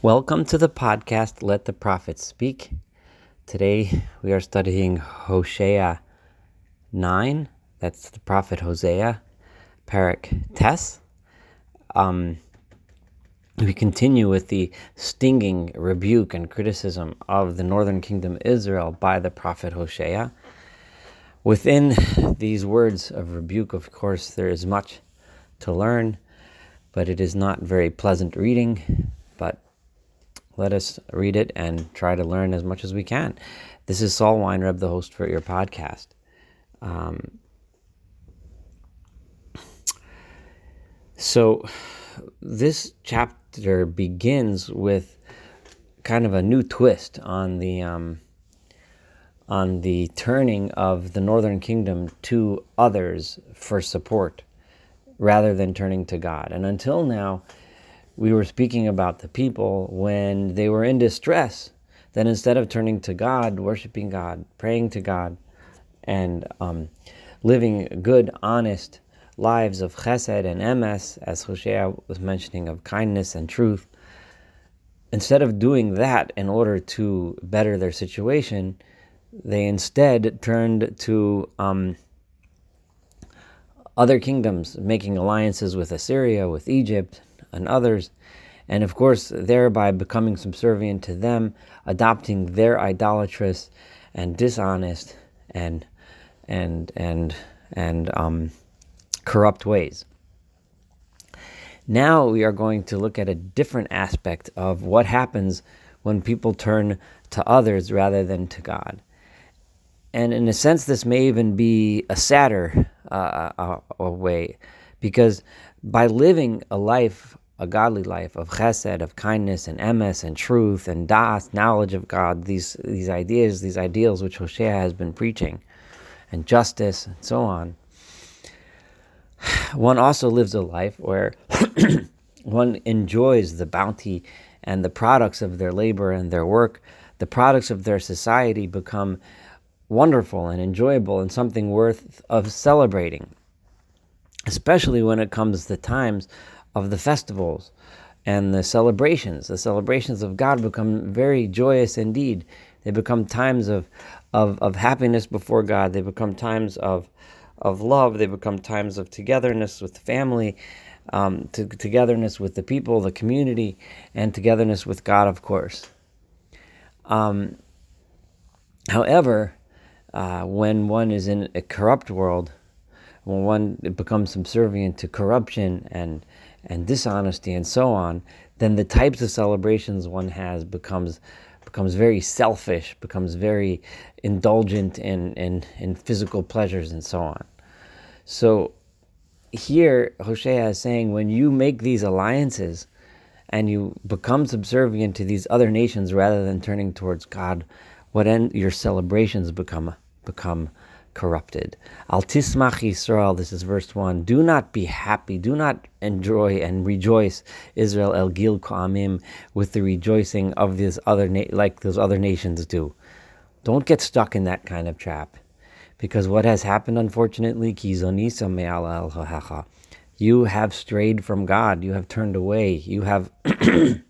Welcome to the podcast Let the Prophets Speak. Today we are studying Hosea 9. That's the prophet Hosea, Parak Tes. Um, we continue with the stinging rebuke and criticism of the northern kingdom Israel by the prophet Hosea. Within these words of rebuke, of course, there is much to learn, but it is not very pleasant reading. But let us read it and try to learn as much as we can. This is Saul Weinreb, the host for your podcast. Um, so, this chapter begins with kind of a new twist on the um, on the turning of the northern kingdom to others for support rather than turning to God. And until now, we were speaking about the people when they were in distress, that instead of turning to God, worshiping God, praying to God, and um, living good, honest lives of chesed and emes, as Hosea was mentioning, of kindness and truth, instead of doing that in order to better their situation, they instead turned to um, other kingdoms, making alliances with Assyria, with Egypt, and others, and of course, thereby becoming subservient to them, adopting their idolatrous and dishonest and and and and um, corrupt ways. Now we are going to look at a different aspect of what happens when people turn to others rather than to God. And in a sense, this may even be a sadder uh, a, a way, because by living a life a godly life of chesed, of kindness and emes and truth and das, knowledge of God, these, these ideas, these ideals which Hosea has been preaching, and justice and so on. One also lives a life where one enjoys the bounty and the products of their labor and their work, the products of their society become wonderful and enjoyable and something worth of celebrating, especially when it comes to times of the festivals and the celebrations. The celebrations of God become very joyous indeed. They become times of, of, of happiness before God. They become times of, of love. They become times of togetherness with the family, um, to, togetherness with the people, the community, and togetherness with God, of course. Um, however, uh, when one is in a corrupt world, when one becomes subservient to corruption and and dishonesty and so on, then the types of celebrations one has becomes becomes very selfish, becomes very indulgent in, in, in physical pleasures and so on. So here Hosea is saying when you make these alliances and you become subservient to these other nations rather than turning towards God, what end your celebrations become become corrupted. Al tismach Yisrael, this is verse 1. Do not be happy, do not enjoy and rejoice, Israel el gil ka'amim, with the rejoicing of these other na- like those other nations do. Don't get stuck in that kind of trap. Because what has happened, unfortunately, Kizonisam Meala El Hachachah, you have strayed from God, you have turned away, you have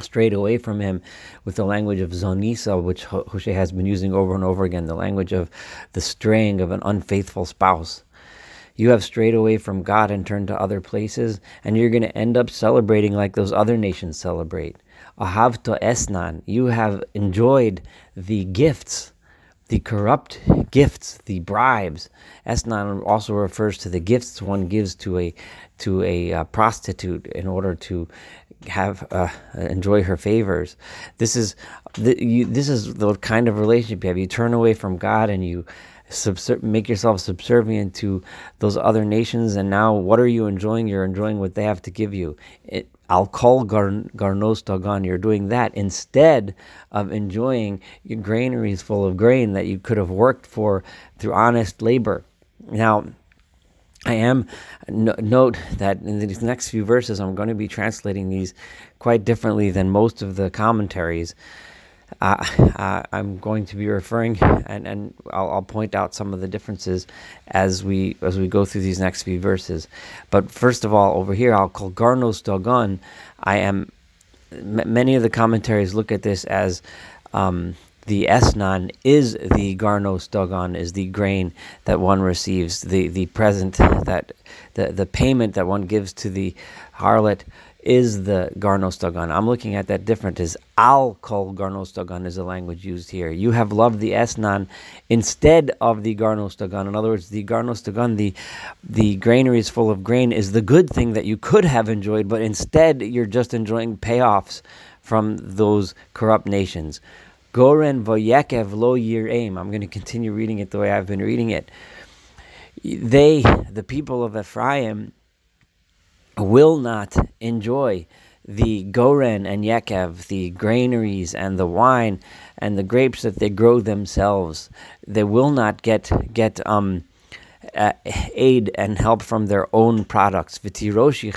strayed away from him with the language of zonisa, which Hosea has been using over and over again, the language of the straying of an unfaithful spouse. You have strayed away from God and turned to other places, and you're going to end up celebrating like those other nations celebrate. Ahavto esnan, you have enjoyed the gifts the corrupt gifts, the bribes. Esnan also refers to the gifts one gives to a to a uh, prostitute in order to have uh, enjoy her favors. This is the, you, this is the kind of relationship you have. You turn away from God and you subser- make yourself subservient to those other nations. And now, what are you enjoying? You're enjoying what they have to give you. It, I'll call gar- garnos dagan. You're doing that instead of enjoying your granaries full of grain that you could have worked for through honest labor. Now, I am no, note that in these next few verses, I'm going to be translating these quite differently than most of the commentaries. Uh, uh, I'm going to be referring, and, and I'll, I'll, point out some of the differences as we as we go through these next few verses. But first of all, over here, I'll call Garnos Dogon. I am m- many of the commentaries look at this as um, the esnan is the garnos dogon, is the grain that one receives, the, the present that the, the payment that one gives to the harlot is the garnos dagan. I'm looking at that different as al kol garnos dagan is the language used here. You have loved the esnan instead of the garnos dagan. In other words, the garnos dagan, the the granary is full of grain, is the good thing that you could have enjoyed, but instead you're just enjoying payoffs from those corrupt nations. Goren voyekev lo Yir aim. I'm going to continue reading it the way I've been reading it. They, the people of Ephraim, will not enjoy the goren and yekev, the granaries and the wine and the grapes that they grow themselves. They will not get get um, uh, aid and help from their own products. V'tiroshi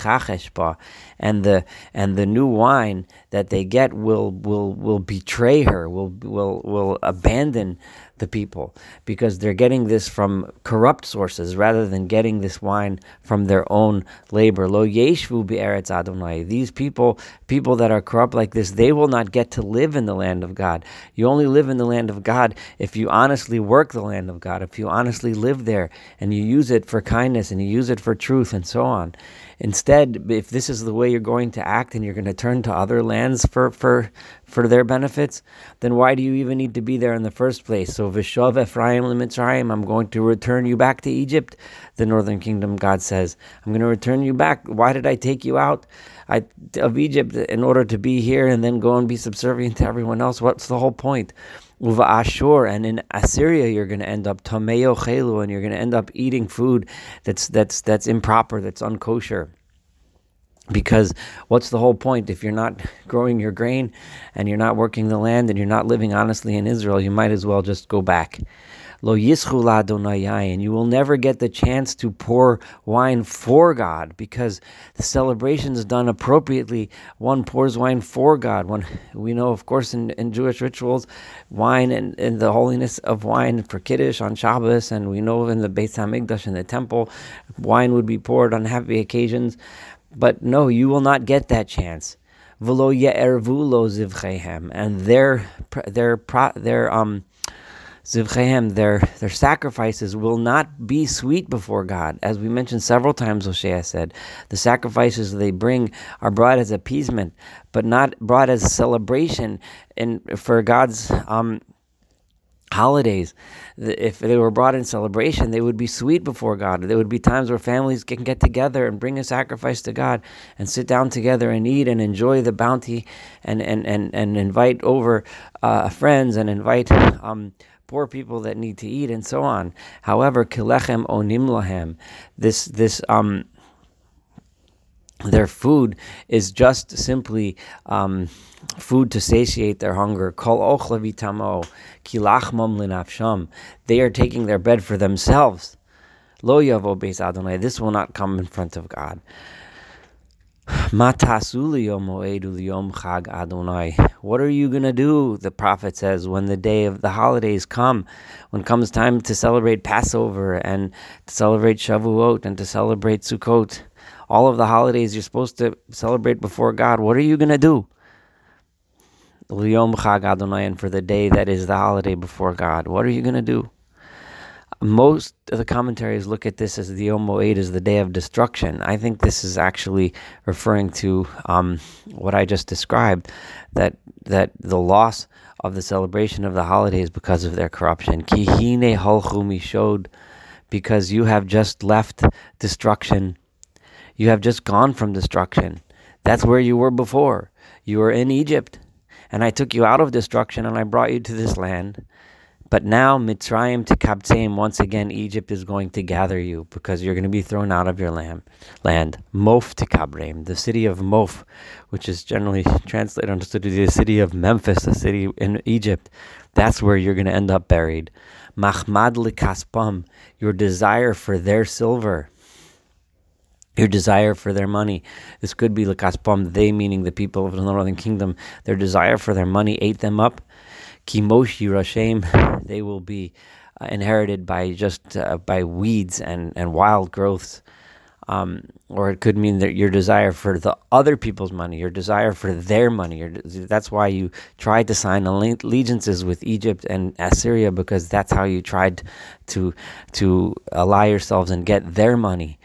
and the and the new wine that they get will will will betray her. Will will will abandon the people because they're getting this from corrupt sources rather than getting this wine from their own labor. Lo yeshvu be'eretz Adonai. These people, people that are corrupt like this, they will not get to live in the land of God. You only live in the land of God if you honestly work the land of God, if you honestly live there and you use it for kindness and you use it for truth and so on. Instead, if this is the way you're going to act and you're going to turn to other lands for, for, for their benefits, then why do you even need to be there in the first place? So, Vishav Ephraim Limitzrayim, I'm going to return you back to Egypt. The northern kingdom, God says, I'm going to return you back. Why did I take you out I, of Egypt in order to be here and then go and be subservient to everyone else? What's the whole point? Uva Ashur, and in Assyria you're going to end up Tomeo Chelu, and you're going to end up eating food that's that's that's improper, that's unkosher. Because what's the whole point if you're not growing your grain and you're not working the land and you're not living honestly in Israel? You might as well just go back. Lo and you will never get the chance to pour wine for God because the celebration is done appropriately. One pours wine for God. One we know, of course, in, in Jewish rituals, wine and, and the holiness of wine for Kiddush on Shabbos, and we know in the Beit Hamikdash in the temple, wine would be poured on happy occasions. But no, you will not get that chance. And their their their um Zivchehem, their their sacrifices will not be sweet before God. As we mentioned several times, Hosea said, the sacrifices they bring are brought as appeasement, but not brought as celebration and for God's um, holidays. If they were brought in celebration, they would be sweet before God. There would be times where families can get together and bring a sacrifice to God and sit down together and eat and enjoy the bounty and, and, and, and invite over uh, friends and invite um, poor people that need to eat, and so on. However, kilechem onim lahem, this this um their food is just simply um, food to satiate their hunger. Kol ochlavitamo kilachmam linafsham. They are taking their bed for themselves. Lo yavo beis Adonai. This will not come in front of God. What are you going to do, the prophet says, when the day of the holidays come, when comes time to celebrate Passover and to celebrate Shavuot and to celebrate Sukkot, all of the holidays you're supposed to celebrate before God, what are you going to do? and for the day that is the holiday before God, what are you going to do? Most of the commentaries look at this as the Yom Moed as the day of destruction. I think this is actually referring to um, what I just described that that the loss of the celebration of the holidays because of their corruption. Kihine halchumi showed because you have just left destruction. You have just gone from destruction. That's where you were before. You were in Egypt, and I took you out of destruction and I brought you to this land. But now Mitzrayim to Kabtzeim, once again, Egypt is going to gather you because you're going to be thrown out of your land. Mof to Kabreim, the city of Mof, which is generally translated understood to be the city of Memphis, the city in Egypt. That's where you're going to end up buried. Mahmad likaspam, your desire for their silver your desire for their money. This could be likaspam, they meaning the people of the northern kingdom. Their desire for their money ate them up. Kimosh yirashem, they will be uh, inherited by just uh, by weeds and, and wild growths. Um, or it could mean that your desire for the other people's money, your desire for their money. Your, that's why you tried to sign allegiances with Egypt and Assyria because that's how you tried to to ally yourselves and get their money.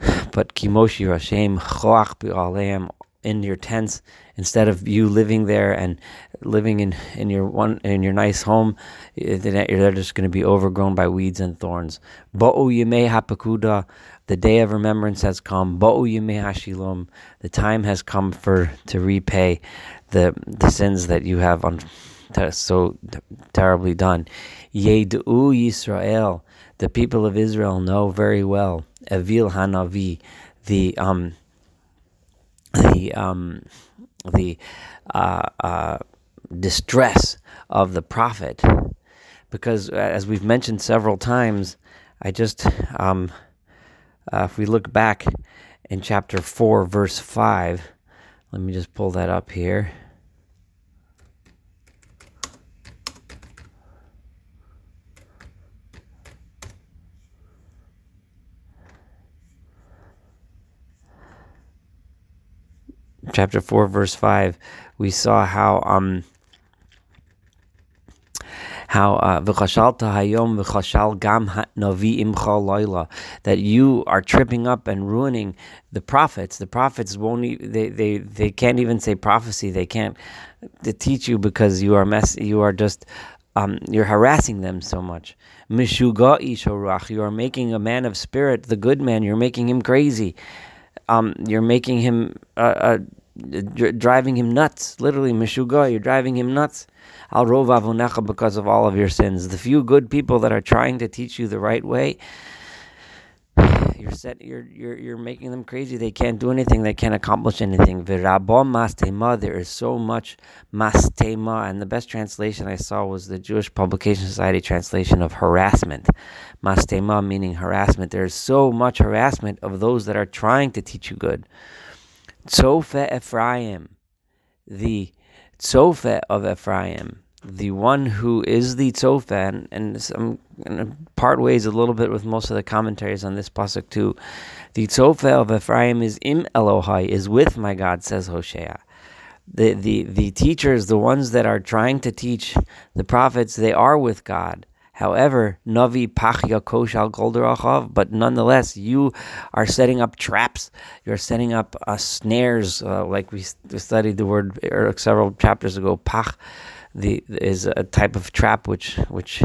But Kimoshi Rashem Choach in your tents instead of you living there and living in, in your one in your nice home, they're just going to be overgrown by weeds and thorns. Hapakuda, the day of remembrance has come. Hashilom, the time has come for to repay the the sins that you have on so terribly done. Yedu Yisrael, the people of Israel know very well. Evil Hanavi, the um the um the uh, uh, distress of the prophet, because uh, as we've mentioned several times, I just um, uh, if we look back in chapter four, verse five, let me just pull that up here. chapter 4 verse 5 we saw how um how uh, that you are tripping up and ruining the prophets. The prophets won't. They they they can't even say prophecy. They can't teach you because you are mess. You are just. Um, you're harassing them so much. You are making a man of spirit, the good man. You're making him crazy. Um, you're making him uh, uh, driving him nuts. Literally, Meshuga, you're driving him nuts. Al rov because of all of your sins. The few good people that are trying to teach you the right way, you're set. You're you're you're making them crazy. They can't do anything. They can't accomplish anything. Mastema. There is so much mastema, and the best translation I saw was the Jewish Publication Society translation of harassment. Mastema meaning harassment. There is so much harassment of those that are trying to teach you good. Tzofa Ephraim, the Tzofa of Ephraim, the one who is the Tzofa, and, and some um, in part ways a little bit with most of the commentaries on this pasuk too. The Tzofa of Ephraim is im Elohai, is with my God, says Hosea. The, the, the teachers, the ones that are trying to teach the prophets, they are with God. However, Navi Pachya Koshal Golderachav, but nonetheless, you are setting up traps. You're setting up uh, snares, uh, like we studied the word er, several chapters ago. Pach the, is a type of trap which which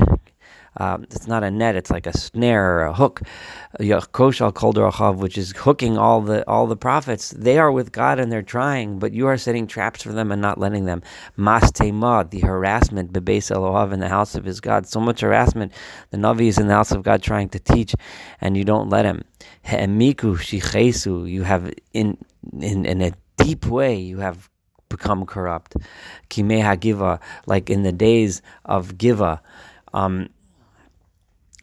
um, it's not a net; it's like a snare or a hook. Yakoshal Kol which is hooking all the all the prophets. They are with God and they're trying, but you are setting traps for them and not letting them. Mastema, the harassment, Bebeis Elohav in the house of his God. So much harassment. The Navi is in the house of God trying to teach, and you don't let him. He'emiku shichesu. You have in in in a deep way. You have become corrupt. Kimeha Giva, like in the days of Giva. Um,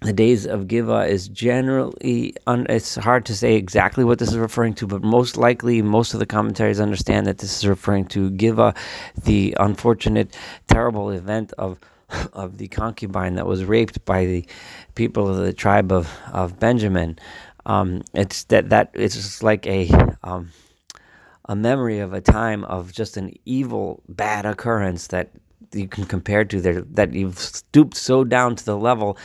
the days of Giva is generally, un, it's hard to say exactly what this is referring to, but most likely, most of the commentaries understand that this is referring to Giva, the unfortunate, terrible event of of the concubine that was raped by the people of the tribe of, of Benjamin. Um, it's that that it's like a um, a memory of a time of just an evil, bad occurrence that you can compare to there that you've stooped so down to the level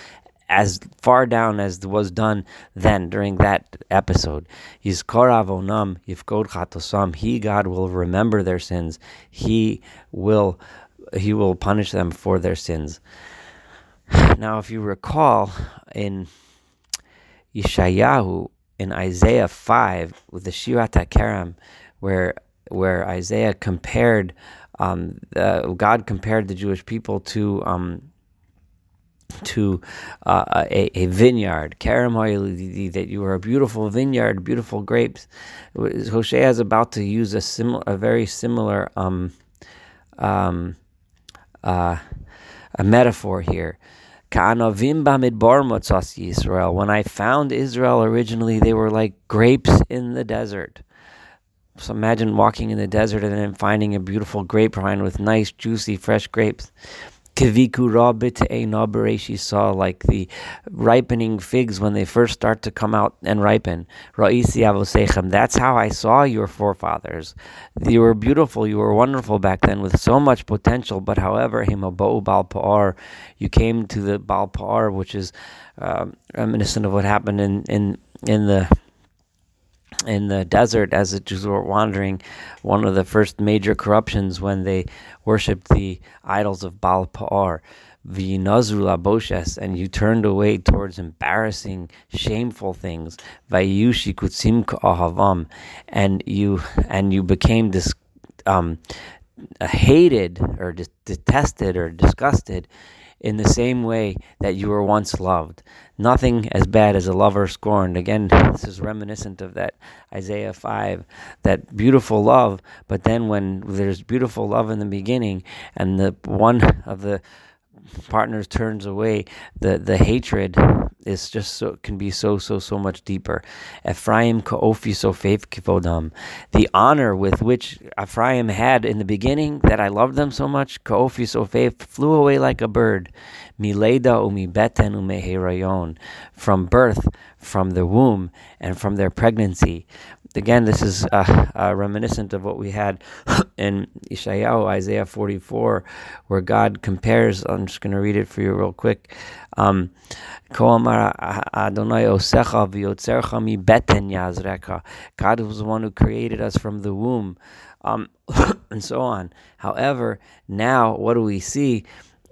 as far down as was done then during that episode. Yifkod chatosam. He God will remember their sins. He will he will punish them for their sins. Now, if you recall in Yeshayahu in Isaiah five with the Shirat HaKerem, where where Isaiah compared um, uh, God compared the Jewish people to um, to uh, a, a, vineyard, that you are a beautiful vineyard, beautiful grapes. Hosea is about to use a similar, a very similar um, um, uh, a metaphor here. When I found Israel originally, they were like grapes in the desert. So imagine walking in the desert and then finding a beautiful grapevine with nice, juicy, fresh grapes She saw like the ripening figs when they first start to come out and ripen. Ra'isi Avosechem, that's how I saw your forefathers. You were beautiful, you were wonderful back then with so much potential, but however, Hima Baou Balpa'ar, you came to the Balpar, which is uh, reminiscent of what happened in, in, in the in the desert as the Jews were wandering, one of the first major corruptions when they worshipped the idols of Baal Pa'ar, V'yinazru laboshes, and you turned away towards embarrassing, shameful things, Vayushi kutsim ahavam, and you and you became this um, hated or detested or disgusted in the same way that you were once loved. Nothing as bad as a lover scorned. Again, this is reminiscent of that Isaiah 5, that beautiful love, but then when there's beautiful love in the beginning and the one of the partners turns away, the, the hatred is just so can be so so so much deeper. Ephraim ka'ofi sofev kivodam. The honor with which Ephraim had in the beginning, that I loved them so much, ka'ofi sofev flew away like a bird. Mileda umi beten umeherayon. From birth, from the womb, and from their pregnancy again, this is uh, uh, reminiscent of what we had in Yeshayahu, Isaiah 44, where God compares. I'm just going to read it for you real quick. Um, God was the one who created us from the womb, um, and so on. However, now what do we see?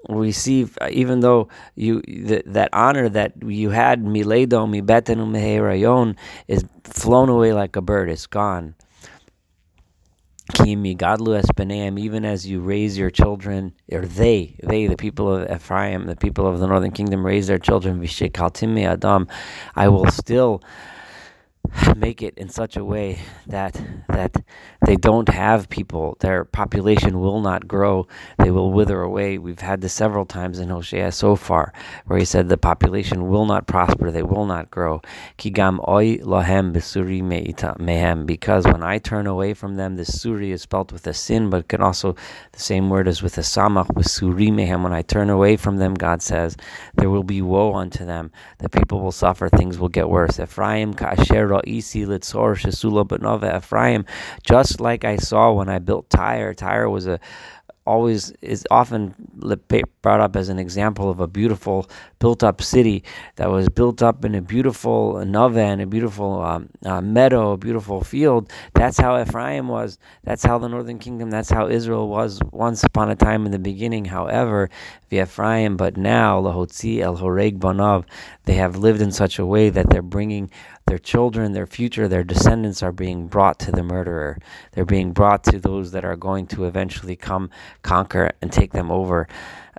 Receive, uh, even though you th- that honor that you had miledo mibetenu meherayon is flown away like a bird. It's gone. Kimi gadlu espeneim, even as you raise your children, or they, they, the people of Ephraim, the people of the northern kingdom, raise their children. Vishekaltimi adam, I will still make it in such a way that that they don't have people. Their population will not grow. They will wither away. We've had this several times in Hosea so far, where he said the population will not prosper. They will not grow. Kigam besuri mehem. Because when I turn away from them, the suri is spelt with a sin, but can also the same word as with a samach besuri mehem. When I turn away from them, God says there will be woe unto them. The people will suffer. Things will get worse. Ephraim ka'asher Isi Litzor Shesula Benova Ephraim, just like I saw when I built Tyre. Tyre was a always is often brought up as an example of a beautiful built up city that was built up in a beautiful nova and a beautiful um, uh, meadow, a beautiful field. That's how Ephraim was. That's how the northern kingdom, that's how Israel was once upon a time in the beginning. However, the Ephraim, but now, Lahotzi El Horeg Banav, they have lived in such a way that they're bringing their children, their future, their descendants are being brought to the murderer. They're being brought to those that are going to eventually come, conquer, and take them over.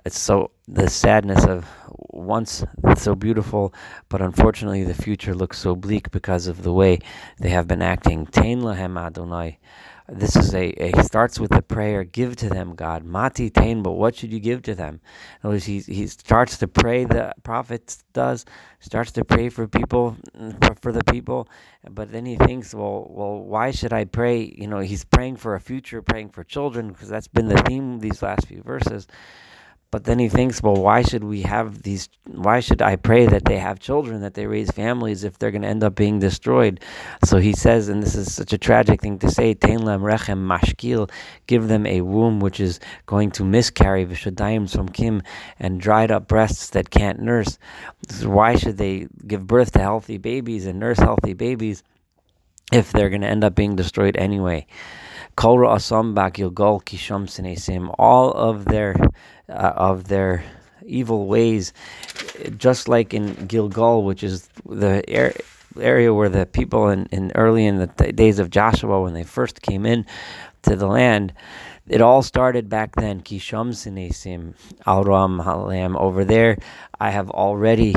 It's so the sadness of once so beautiful, but unfortunately the future looks so bleak because of the way they have been acting. Tain lahem Adonai. This is a, a, starts with a prayer, give to them, God. Mati tain, but what should you give to them? Other words, he, he starts to pray, the prophet does, starts to pray for people, mm, for, for the people, but then he thinks, well, well, why should I pray? You know, he's praying for a future, praying for children, because that's been the theme these last few verses. But then he thinks, well, why should we have these? Why should I pray that they have children, that they raise families, if they're going to end up being destroyed? So he says, and this is such a tragic thing to say, Tein lam rechem mashkil, give them a womb which is going to miscarry, v'shadayim from kim, and dried up breasts that can't nurse. Why should they give birth to healthy babies and nurse healthy babies if they're going to end up being destroyed anyway? Kol Asam Gilgal Kisham Sinesim, all of their uh, of their evil ways, just like in Gilgal, which is the area where the people in, in early in the days of Joshua, when they first came in to the land, it all started back then. Kisham Sinesim, Alram Halam. Over there, I have already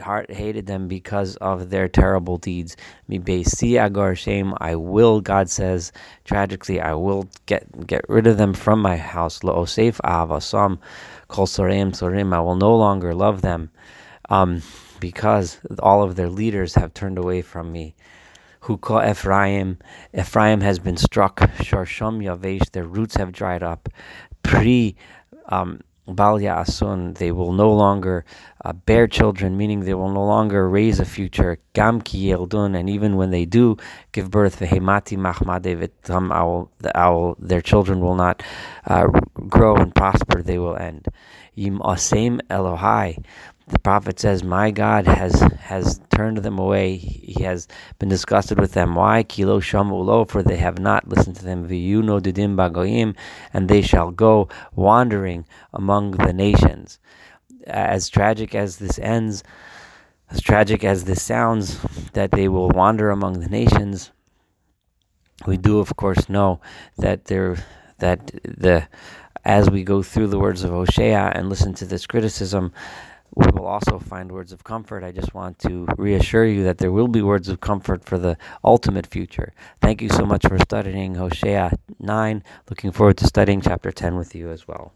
heart hated them because of their terrible deeds. Mi beisi agar shame. I will, God says, tragically, I will get get rid of them from my house. Lo osef avasam kol sorim sorim. I will no longer love them, um, because all of their leaders have turned away from me. Who call Ephraim? Ephraim has been struck. Sharsham yavesh. Their roots have dried up. Pri. Um, Bal Asun, they will no longer uh, bear children, meaning they will no longer raise a future. Gam ki yeldun, and even when they do give birth, vehemati machmade owl, their children will not uh, grow and prosper; they will end. Yim asem Elohai, the prophet says, "My God has has turned them away. He has been disgusted with them. Why? Kilo shamulo, for they have not listened to them. V'yuno didim bagoyim, and they shall go wandering among the nations." As tragic as this ends, as tragic as this sounds, that they will wander among the nations. We do, of course, know that there that the as we go through the words of Hosea and listen to this criticism, we will also find words of comfort. I just want to reassure you that there will be words of comfort for the ultimate future. Thank you so much for studying Hosea 9. Looking forward to studying chapter 10 with you as well.